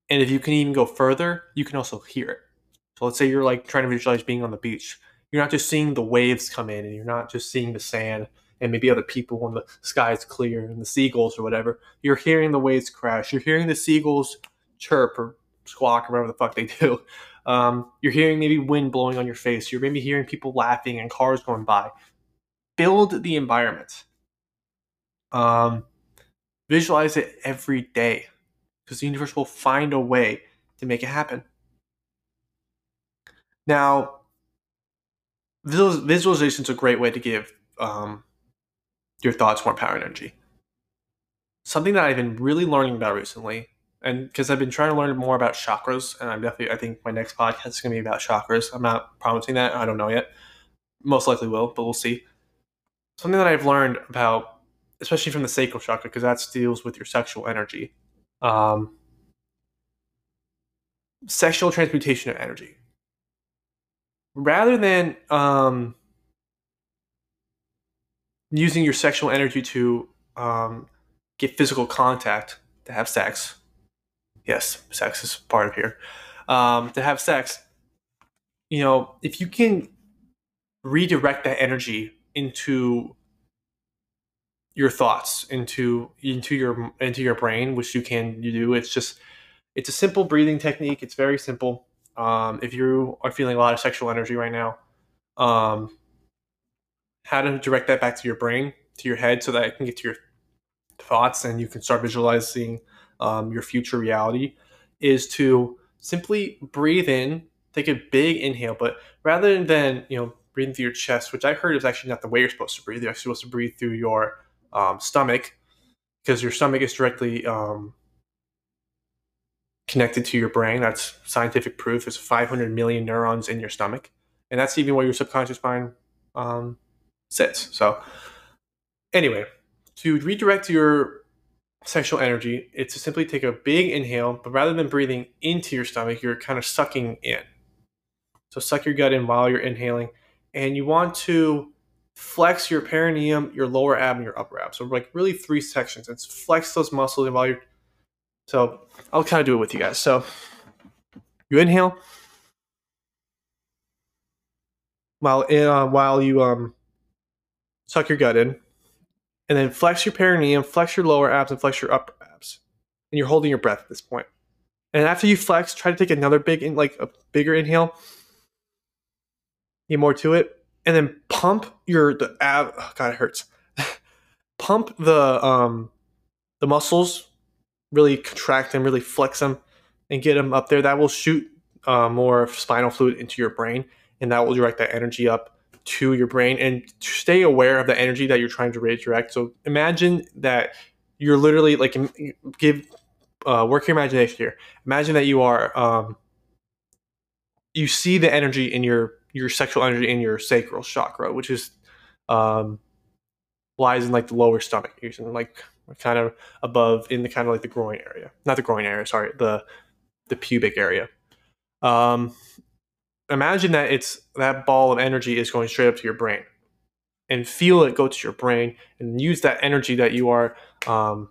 And if you can even go further, you can also hear it. So let's say you're like trying to visualize being on the beach. You're not just seeing the waves come in and you're not just seeing the sand and maybe other people when the sky is clear and the seagulls or whatever. You're hearing the waves crash. You're hearing the seagulls chirp or squawk or whatever the fuck they do. Um, you're hearing maybe wind blowing on your face. You're maybe hearing people laughing and cars going by. Build the environment. Um, visualize it every day because the universe will find a way to make it happen. Now, visualization is a great way to give um, your thoughts more power and energy. Something that I've been really learning about recently, and because I've been trying to learn more about chakras, and I'm definitely, I think my next podcast is going to be about chakras. I'm not promising that. I don't know yet. Most likely will, but we'll see. Something that I've learned about, especially from the sacral chakra, because that deals with your sexual energy um, sexual transmutation of energy. Rather than um, using your sexual energy to um, get physical contact, to have sex, yes, sex is part of here, um, to have sex, you know, if you can redirect that energy into your thoughts into into your into your brain, which you can you do. It's just it's a simple breathing technique. It's very simple. Um, if you are feeling a lot of sexual energy right now, um, how to direct that back to your brain, to your head, so that it can get to your thoughts and you can start visualizing um, your future reality, is to simply breathe in, take a big inhale, but rather than you know breathing through your chest, which I heard is actually not the way you're supposed to breathe. You're actually supposed to breathe through your um, stomach because your stomach is directly um, connected to your brain. That's scientific proof. There's 500 million neurons in your stomach, and that's even where your subconscious mind um, sits. So, anyway, to redirect your sexual energy, it's to simply take a big inhale, but rather than breathing into your stomach, you're kind of sucking in. So, suck your gut in while you're inhaling, and you want to flex your perineum, your lower ab, and your upper ab. So like really three sections. It's flex those muscles while you're. So I'll kind of do it with you guys. So you inhale while uh, while you um suck your gut in, and then flex your perineum, flex your lower abs, and flex your upper abs. And you're holding your breath at this point. And after you flex, try to take another big, in, like a bigger inhale. Get more to it and then pump your the ab. Oh God, it hurts. pump the um the muscles, really contract them, really flex them, and get them up there. That will shoot uh, more spinal fluid into your brain, and that will direct that energy up to your brain. And stay aware of the energy that you're trying to redirect. So imagine that you're literally like give uh, work your imagination here. Imagine that you are um, you see the energy in your your sexual energy in your sacral chakra, which is um, lies in like the lower stomach, using like kind of above in the kind of like the groin area, not the groin area, sorry, the the pubic area. Um, imagine that it's that ball of energy is going straight up to your brain, and feel it go to your brain, and use that energy that you are um,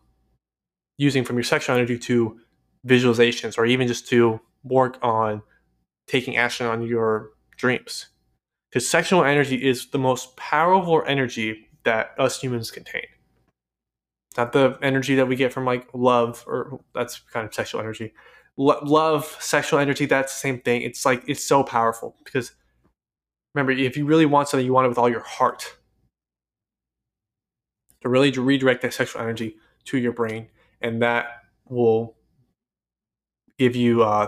using from your sexual energy to visualizations, or even just to work on taking action on your dreams. Because sexual energy is the most powerful energy that us humans contain. Not the energy that we get from like love or that's kind of sexual energy. Lo- love, sexual energy, that's the same thing. It's like it's so powerful because remember, if you really want something, you want it with all your heart. To really redirect that sexual energy to your brain, and that will give you uh,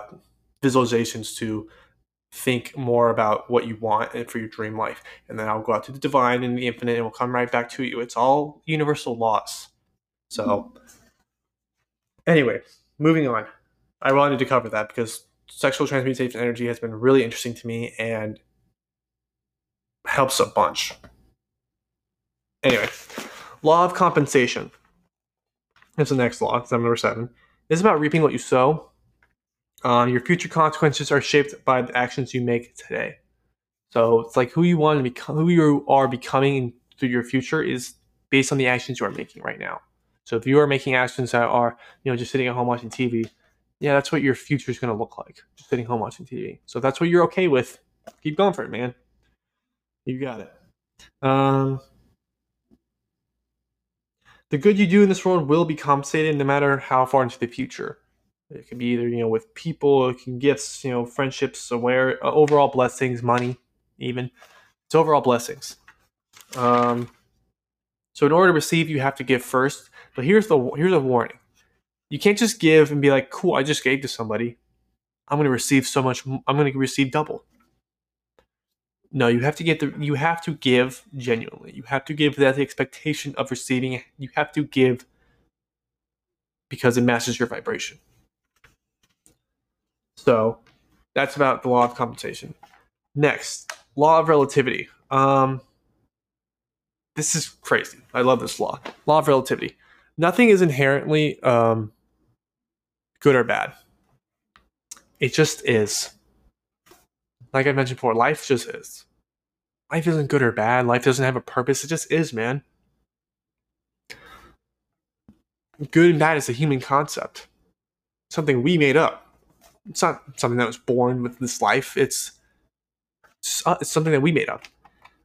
visualizations to think more about what you want and for your dream life. And then I'll go out to the divine and the infinite and it will come right back to you. It's all universal laws. So, anyway, moving on. I wanted to cover that because sexual transmutation energy has been really interesting to me and helps a bunch. Anyway, law of compensation. That's the next law. It's number seven. It's about reaping what you sow. Um, your future consequences are shaped by the actions you make today. So it's like who you want to become, who you are becoming through your future is based on the actions you are making right now. So if you are making actions that are, you know, just sitting at home watching TV, yeah, that's what your future is going to look like. Just sitting home watching TV. So if that's what you're okay with, keep going for it, man. You got it. Um, the good you do in this world will be compensated no matter how far into the future. It can be either you know with people, it can gifts, you know, friendships, aware, uh, overall blessings, money, even. It's overall blessings. Um, so in order to receive, you have to give first. But here's the here's a warning: you can't just give and be like, "Cool, I just gave to somebody. I'm going to receive so much. I'm going to receive double." No, you have to get the. You have to give genuinely. You have to give that the expectation of receiving. You have to give because it matches your vibration. So that's about the law of compensation. Next, law of relativity. Um, this is crazy. I love this law. Law of relativity. Nothing is inherently um, good or bad. It just is. Like I mentioned before, life just is. Life isn't good or bad. Life doesn't have a purpose. It just is, man. Good and bad is a human concept, something we made up it's not something that was born with this life. It's uh, it's something that we made up.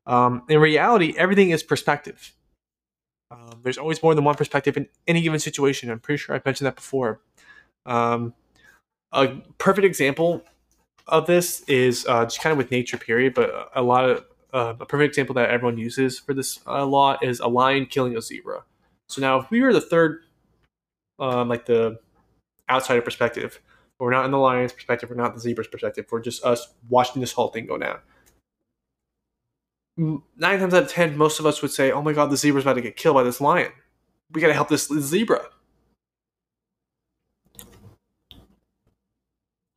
Um, in reality, everything is perspective. Um, there's always more than one perspective in any given situation. I'm pretty sure I've mentioned that before. Um, a perfect example of this is uh, just kind of with nature, period. But a lot of uh, a perfect example that everyone uses for this uh, law is a lion killing a zebra. So now, if we were the third, um, like the outsider perspective, we're not in the lion's perspective. We're not the zebra's perspective. We're just us watching this whole thing go down. Nine times out of ten, most of us would say, "Oh my god, the zebra's about to get killed by this lion. We got to help this zebra."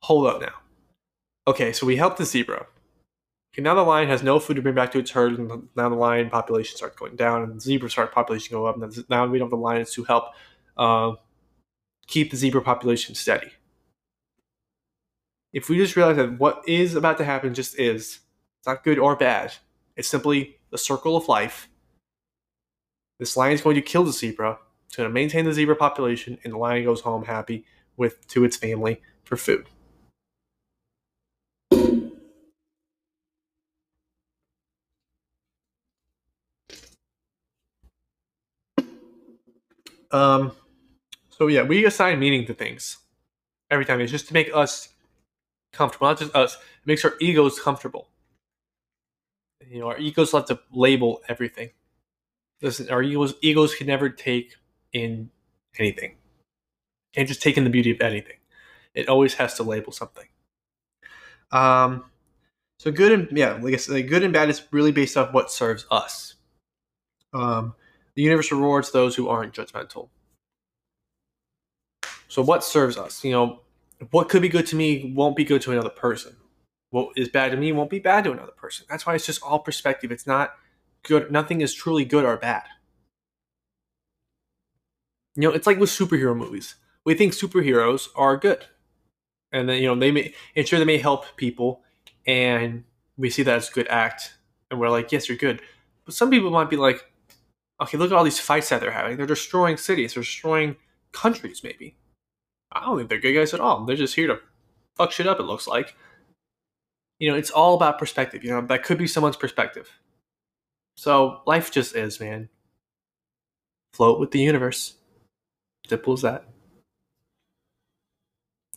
Hold up now. Okay, so we help the zebra. Okay, now the lion has no food to bring back to its herd, and now the lion population starts going down, and the zebra start population go up, and now we don't have the lions to help uh, keep the zebra population steady if we just realize that what is about to happen just is, it's not good or bad. It's simply the circle of life. This lion is going to kill the zebra. It's going to maintain the zebra population, and the lion goes home happy with to its family for food. Um, so yeah, we assign meaning to things every time. It's just to make us comfortable, not just us. It makes our egos comfortable. You know, our egos love to label everything. Listen, our egos egos can never take in anything. Can't just take in the beauty of anything. It always has to label something. Um, so good and yeah, like I said, good and bad is really based off what serves us. Um, the universe rewards those who aren't judgmental. So what serves us? You know, what could be good to me won't be good to another person. What is bad to me won't be bad to another person. That's why it's just all perspective. It's not good. Nothing is truly good or bad. You know, it's like with superhero movies. We think superheroes are good, and then you know they may, and sure they may help people, and we see that as a good act, and we're like, yes, you're good. But some people might be like, okay, look at all these fights that they're having. They're destroying cities. They're destroying countries, maybe. I don't think they're good guys at all. They're just here to fuck shit up, it looks like. You know, it's all about perspective. You know, that could be someone's perspective. So life just is, man. float with the universe. Simple as that.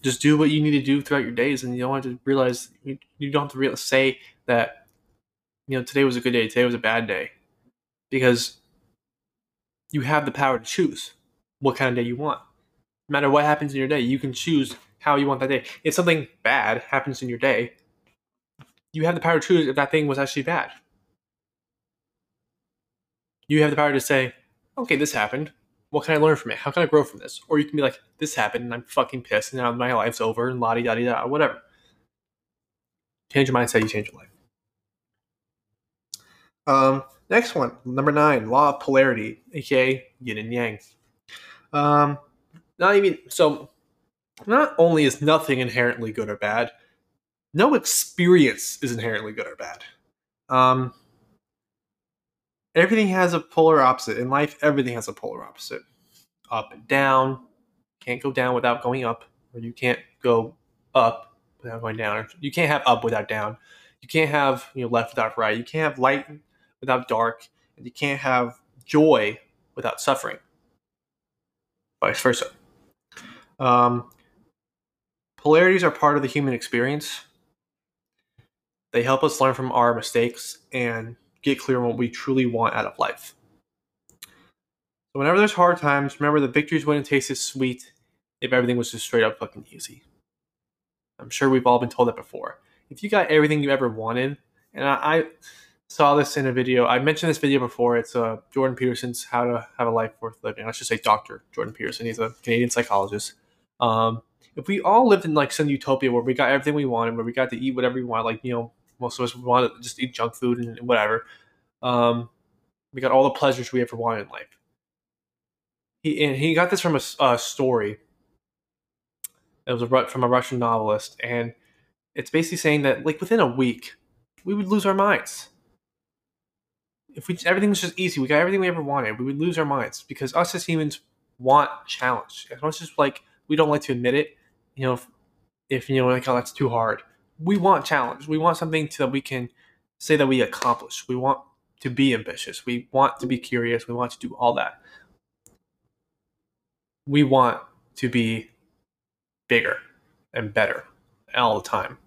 Just do what you need to do throughout your days, and you don't have to realize you don't have to say that you know today was a good day, today was a bad day, because you have the power to choose what kind of day you want. No matter what happens in your day, you can choose how you want that day. If something bad happens in your day, you have the power to choose if that thing was actually bad. You have the power to say, okay, this happened. What can I learn from it? How can I grow from this? Or you can be like, this happened and I'm fucking pissed and now my life's over and la di da di da, whatever. Change your mindset, you change your life. Um, next one, number nine, law of polarity, aka yin and yang. Um, not even so. Not only is nothing inherently good or bad, no experience is inherently good or bad. Um, everything has a polar opposite in life. Everything has a polar opposite, up and down. Can't go down without going up, or you can't go up without going down. You can't have up without down. You can't have you know left without right. You can't have light without dark, and you can't have joy without suffering. Vice versa. Um, polarities are part of the human experience. They help us learn from our mistakes and get clear on what we truly want out of life. So whenever there's hard times, remember the victories wouldn't taste as sweet if everything was just straight up fucking easy. I'm sure we've all been told that before. If you got everything you ever wanted, and I, I saw this in a video. I mentioned this video before. It's uh, Jordan Peterson's "How to Have a Life Worth Living." I should say Doctor Jordan Peterson. He's a Canadian psychologist. Um, if we all lived in like some utopia where we got everything we wanted, where we got to eat whatever we want, like you know, most of us want to just eat junk food and whatever. Um, we got all the pleasures we ever wanted in life. He and he got this from a, a story. It was a, from a Russian novelist, and it's basically saying that like within a week, we would lose our minds if we everything was just easy, we got everything we ever wanted, we would lose our minds because us as humans want challenge. As much as like we don't like to admit it, you know, if, if you know like oh that's too hard, we want challenge. We want something that we can say that we accomplish. We want to be ambitious. We want to be curious. We want to do all that. We want to be bigger and better all the time.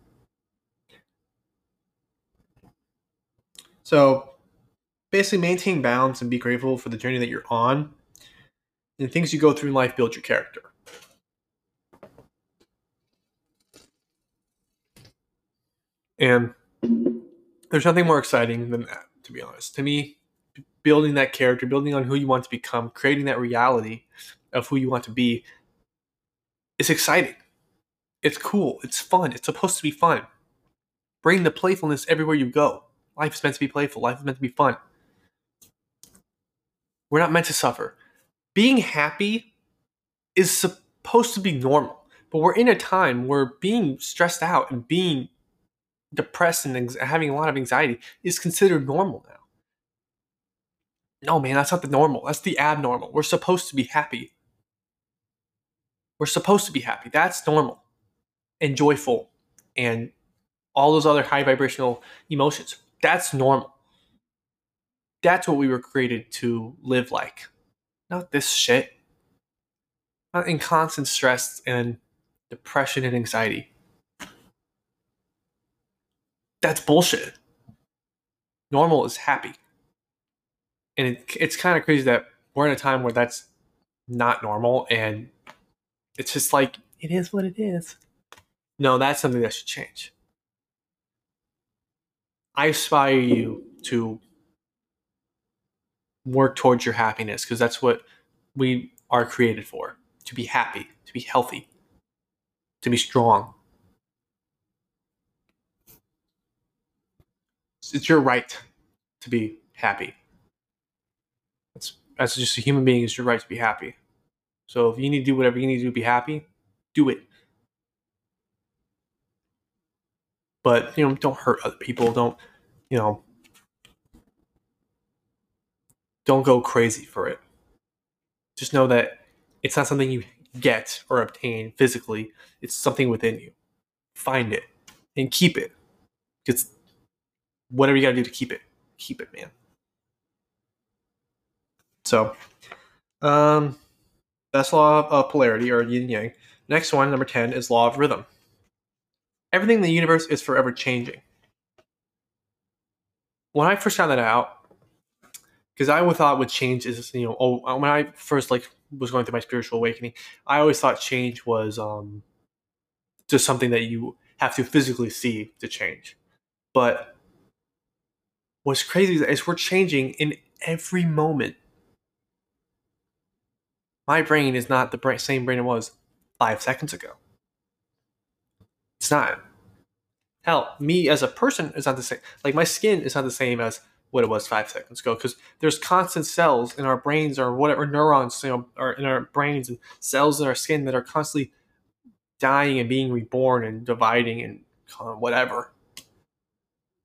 So basically maintain balance and be grateful for the journey that you're on. And things you go through in life build your character. And there's nothing more exciting than that, to be honest. To me, building that character, building on who you want to become, creating that reality of who you want to be is exciting. It's cool. It's fun. It's supposed to be fun. Bring the playfulness everywhere you go. Life is meant to be playful. Life is meant to be fun. We're not meant to suffer. Being happy is supposed to be normal, but we're in a time where being stressed out and being depressed and having a lot of anxiety is considered normal now. No, man, that's not the normal. That's the abnormal. We're supposed to be happy. We're supposed to be happy. That's normal and joyful and all those other high vibrational emotions. That's normal. That's what we were created to live like. Not this shit. Not in constant stress and depression and anxiety. That's bullshit. Normal is happy. And it, it's kind of crazy that we're in a time where that's not normal and it's just like, it is what it is. No, that's something that should change. I aspire you to work towards your happiness because that's what we are created for to be happy, to be healthy, to be strong. It's your right to be happy. As just a human being, it's your right to be happy. So if you need to do whatever you need to do to be happy, do it. But you know, don't hurt other people. Don't you know? don't go crazy for it. Just know that it's not something you get or obtain physically, it's something within you. Find it and keep it. Because whatever you got to do to keep it, keep it, man. So, Um, that's law of polarity or yin yang. Next one, number 10, is law of rhythm. Everything in the universe is forever changing. When I first found that out, because I thought with change is, you know, oh, when I first like was going through my spiritual awakening, I always thought change was um, just something that you have to physically see to change. But what's crazy is we're changing in every moment. My brain is not the same brain it was five seconds ago. It's not. Hell, me as a person is not the same. Like my skin is not the same as what it was five seconds ago because there's constant cells in our brains or whatever neurons, you know, or in our brains and cells in our skin that are constantly dying and being reborn and dividing and whatever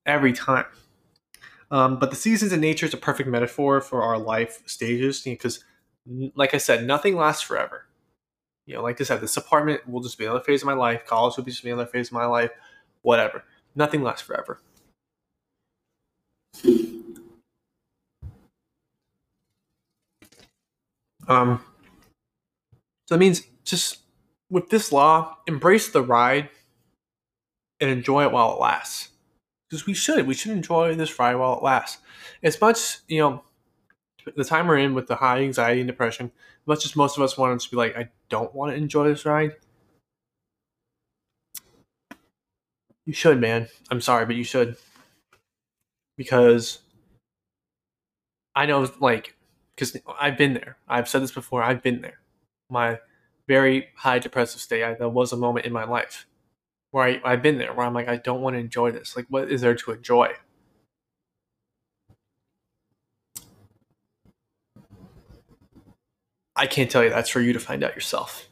every time. Um, but the seasons in nature is a perfect metaphor for our life stages because, like I said, nothing lasts forever. You know, like I said, this apartment will just be another phase of my life. College will be just be another phase of my life. Whatever. Nothing lasts forever. Um, so that means just with this law, embrace the ride and enjoy it while it lasts. Because we should. We should enjoy this ride while it lasts. As much, you know, the time we're in with the high anxiety and depression, as much as most of us want to be like, I don't want to enjoy this ride. You should, man. I'm sorry, but you should. Because I know, like, because I've been there. I've said this before. I've been there. My very high depressive state. I, there was a moment in my life where I, I've been there where I'm like, I don't want to enjoy this. Like, what is there to enjoy? I can't tell you. That's for you to find out yourself.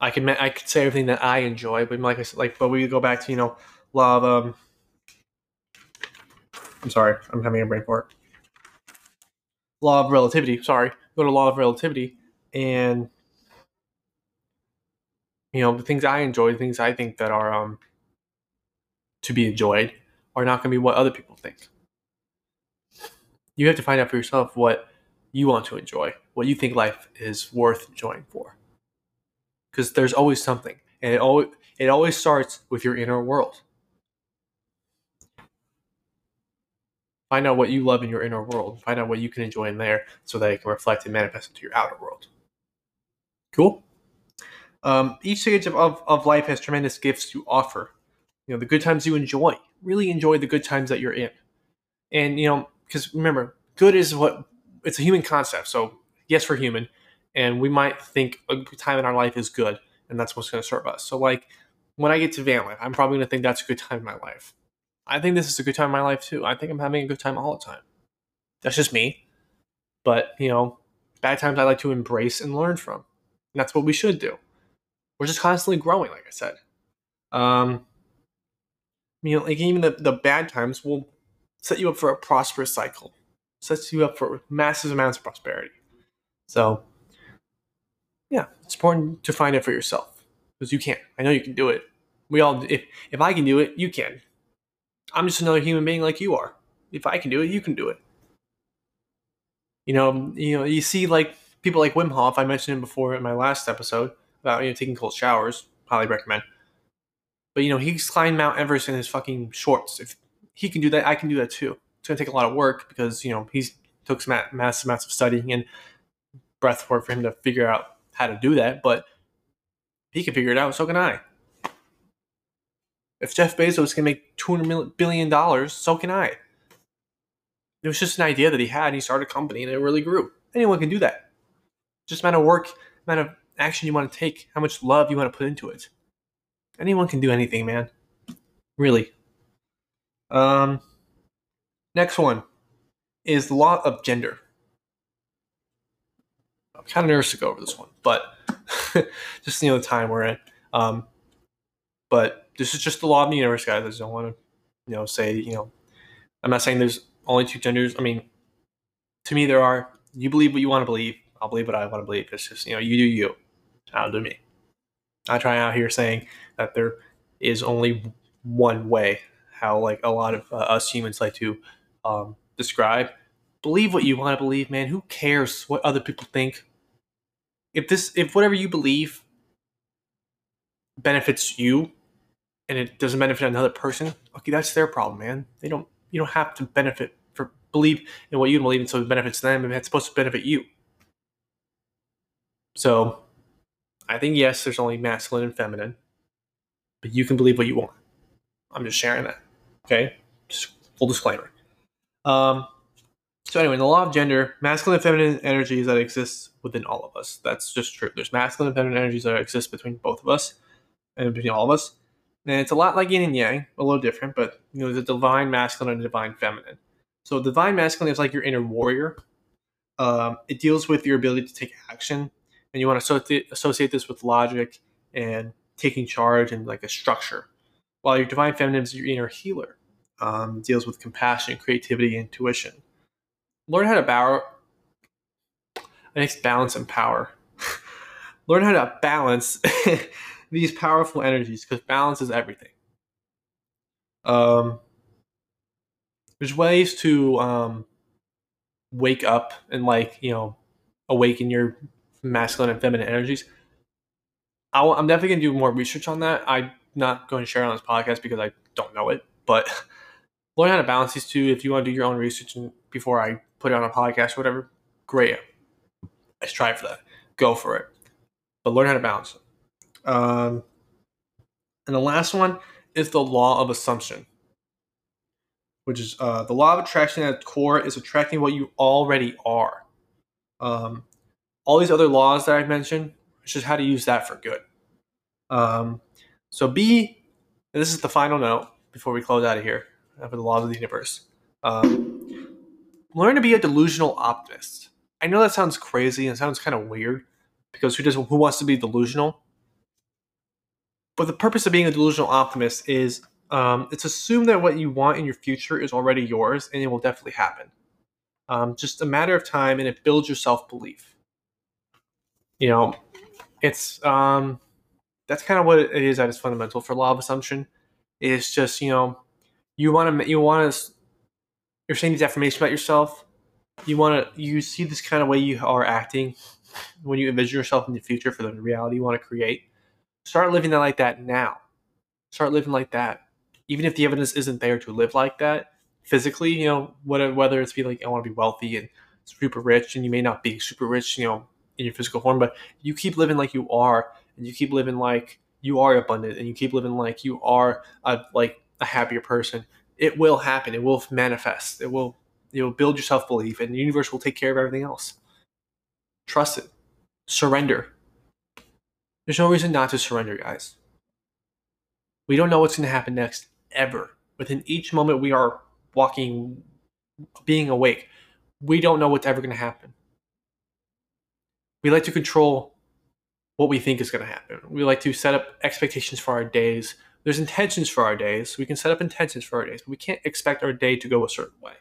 I can I could say everything that I enjoy, but like I said, like, but we go back to you know, love. Um, I'm sorry, I'm having a brain fart. Law of relativity. Sorry, go to law of relativity, and you know the things I enjoy, the things I think that are um to be enjoyed, are not going to be what other people think. You have to find out for yourself what you want to enjoy, what you think life is worth enjoying for. Because there's always something, and it always it always starts with your inner world. Find out what you love in your inner world. Find out what you can enjoy in there, so that it can reflect and manifest into your outer world. Cool. Um, each stage of, of, of life has tremendous gifts to offer. You know, the good times you enjoy. Really enjoy the good times that you're in. And, you know, because remember, good is what it's a human concept. So yes, we're human, and we might think a good time in our life is good, and that's what's going to serve us. So like when I get to van life, I'm probably going to think that's a good time in my life. I think this is a good time in my life too. I think I'm having a good time all the time. That's just me. But you know, bad times I like to embrace and learn from. And that's what we should do. We're just constantly growing, like I said. Um, you know, like even the, the bad times will set you up for a prosperous cycle sets you up for massive amounts of prosperity. So, yeah, it's important to find it for yourself because you can. I know you can do it. We all, if if I can do it, you can. I'm just another human being like you are. If I can do it, you can do it. You know, you know, you see like people like Wim Hof. I mentioned him before in my last episode about you know taking cold showers. Highly recommend. But you know, he's climbed Mount Everest in his fucking shorts. If he can do that, I can do that too it's to take a lot of work because you know he's took some massive amounts of studying and breath work for him to figure out how to do that. But he can figure it out, so can I. If Jeff Bezos can make two hundred billion dollars, so can I. It was just an idea that he had, and he started a company, and it really grew. Anyone can do that. Just amount of work, amount of action you want to take, how much love you want to put into it. Anyone can do anything, man. Really. Um. Next one is the law of gender. I'm kind of nervous to go over this one, but just you know the time we're in. Um, but this is just the law of the universe, guys. I just don't want to, you know, say you know, I'm not saying there's only two genders. I mean, to me there are. You believe what you want to believe. I'll believe what I want to believe. It's just you know, you do you. I'll do me. I try out here saying that there is only one way. How like a lot of uh, us humans like to um, describe believe what you want to believe, man. Who cares what other people think? If this, if whatever you believe benefits you, and it doesn't benefit another person, okay, that's their problem, man. They don't, you don't have to benefit for believe in what you believe in, so it benefits them, and it's supposed to benefit you. So, I think yes, there's only masculine and feminine, but you can believe what you want. I'm just sharing that. Okay, just full disclaimer. Um, so anyway, in the law of gender, masculine and feminine energies that exist within all of us. That's just true. There's masculine and feminine energies that exist between both of us and between all of us. And it's a lot like yin and yang, a little different, but you know, the divine masculine and divine feminine. So divine masculine is like your inner warrior. Um, it deals with your ability to take action, and you want to associate, associate this with logic and taking charge and like a structure. While your divine feminine is your inner healer, um, deals with compassion, creativity, intuition. Learn how to bow. Balance and power. Learn how to balance these powerful energies because balance is everything. Um, there's ways to um, wake up and like you know awaken your masculine and feminine energies. i am definitely gonna do more research on that. I'm not going to share it on this podcast because I don't know it, but learn how to balance these two. If you want to do your own research before I put it on a podcast or whatever, great. I strive for that. Go for it. But learn how to balance. Um, and the last one is the law of assumption, which is uh, the law of attraction at its core is attracting what you already are. Um, all these other laws that I've mentioned, it's just how to use that for good. Um, so B, this is the final note before we close out of here for the laws of the universe. Um, learn to be a delusional optimist. I know that sounds crazy and sounds kind of weird because who does who wants to be delusional? But the purpose of being a delusional optimist is um, it's assume that what you want in your future is already yours and it will definitely happen. Um, just a matter of time, and it builds your self belief. You know, it's um, that's kind of what it is at its fundamental for law of assumption. Is just you know you want to you want to you're saying these affirmations about yourself. You want to you see this kind of way you are acting when you envision yourself in the future for the reality you want to create. Start living that like that now. Start living like that. Even if the evidence isn't there to live like that physically you know whether whether it's be like i want to be wealthy and super rich and you may not be super rich you know in your physical form but you keep living like you are and you keep living like you are abundant and you keep living like you are a, like a happier person, it will happen. It will manifest. It will will build your self belief, and the universe will take care of everything else. Trust it. Surrender. There's no reason not to surrender, guys. We don't know what's going to happen next ever. Within each moment we are walking, being awake, we don't know what's ever going to happen. We like to control what we think is going to happen. We like to set up expectations for our days there's intentions for our days. We can set up intentions for our days, but we can't expect our day to go a certain way.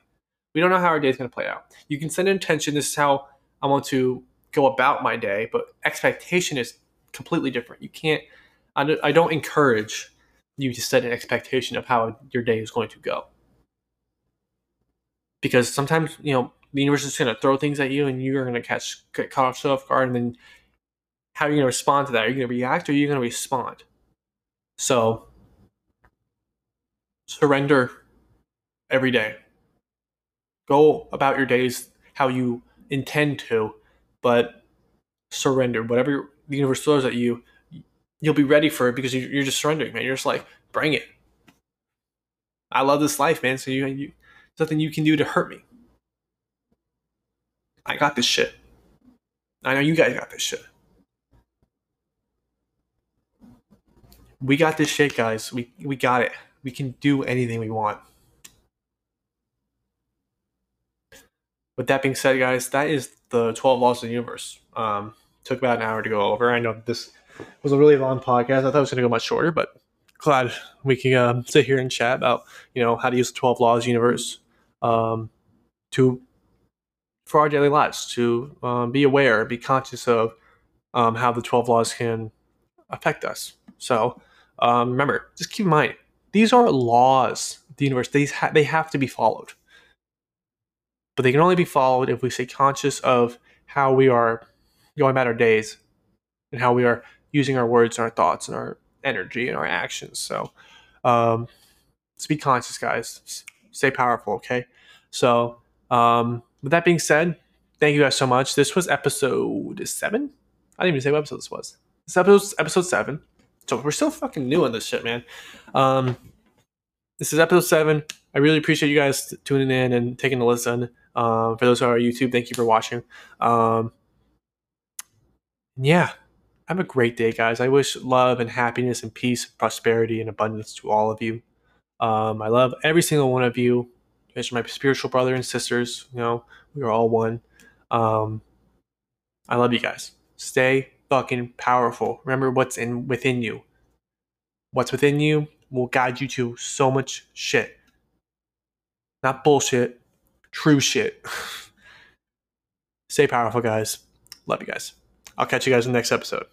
We don't know how our day is going to play out. You can set an intention. This is how I want to go about my day, but expectation is completely different. You can't. I don't encourage you to set an expectation of how your day is going to go, because sometimes you know the universe is going to throw things at you, and you're going to catch get caught off guard, and then how are you going to respond to that? Are you going to react, or are you going to respond? So surrender every day. Go about your days how you intend to, but surrender. Whatever the universe throws at you, you'll be ready for it because you're just surrendering, man. You're just like, bring it. I love this life, man. So you, you nothing you can do to hurt me. I got this shit. I know you guys got this shit. We got this shit, guys. We we got it we can do anything we want. With that being said, guys, that is the 12 laws of the universe. Um, took about an hour to go over. I know this was a really long podcast. I thought it was going to go much shorter, but glad we can um, sit here and chat about you know how to use the 12 laws universe um, to for our daily lives to um, be aware, be conscious of um, how the 12 laws can affect us. So um, remember, just keep in mind these are laws the universe. These ha- they have to be followed. but they can only be followed if we stay conscious of how we are going about our days and how we are using our words and our thoughts and our energy and our actions. So, um, just be conscious, guys. Stay powerful, okay? So, um, with that being said, thank you guys so much. This was episode seven. I didn't even say what episode this was. This episode episode seven. So we're still fucking new on this shit, man. Um, this is episode seven. I really appreciate you guys tuning in and taking a listen. Um, for those who are on YouTube, thank you for watching. Um, yeah, have a great day, guys. I wish love and happiness and peace, prosperity and abundance to all of you. Um, I love every single one of you. Are my spiritual brother and sisters. You know, we are all one. Um, I love you guys. Stay fucking powerful. Remember what's in within you. What's within you will guide you to so much shit. Not bullshit, true shit. Stay powerful, guys. Love you guys. I'll catch you guys in the next episode.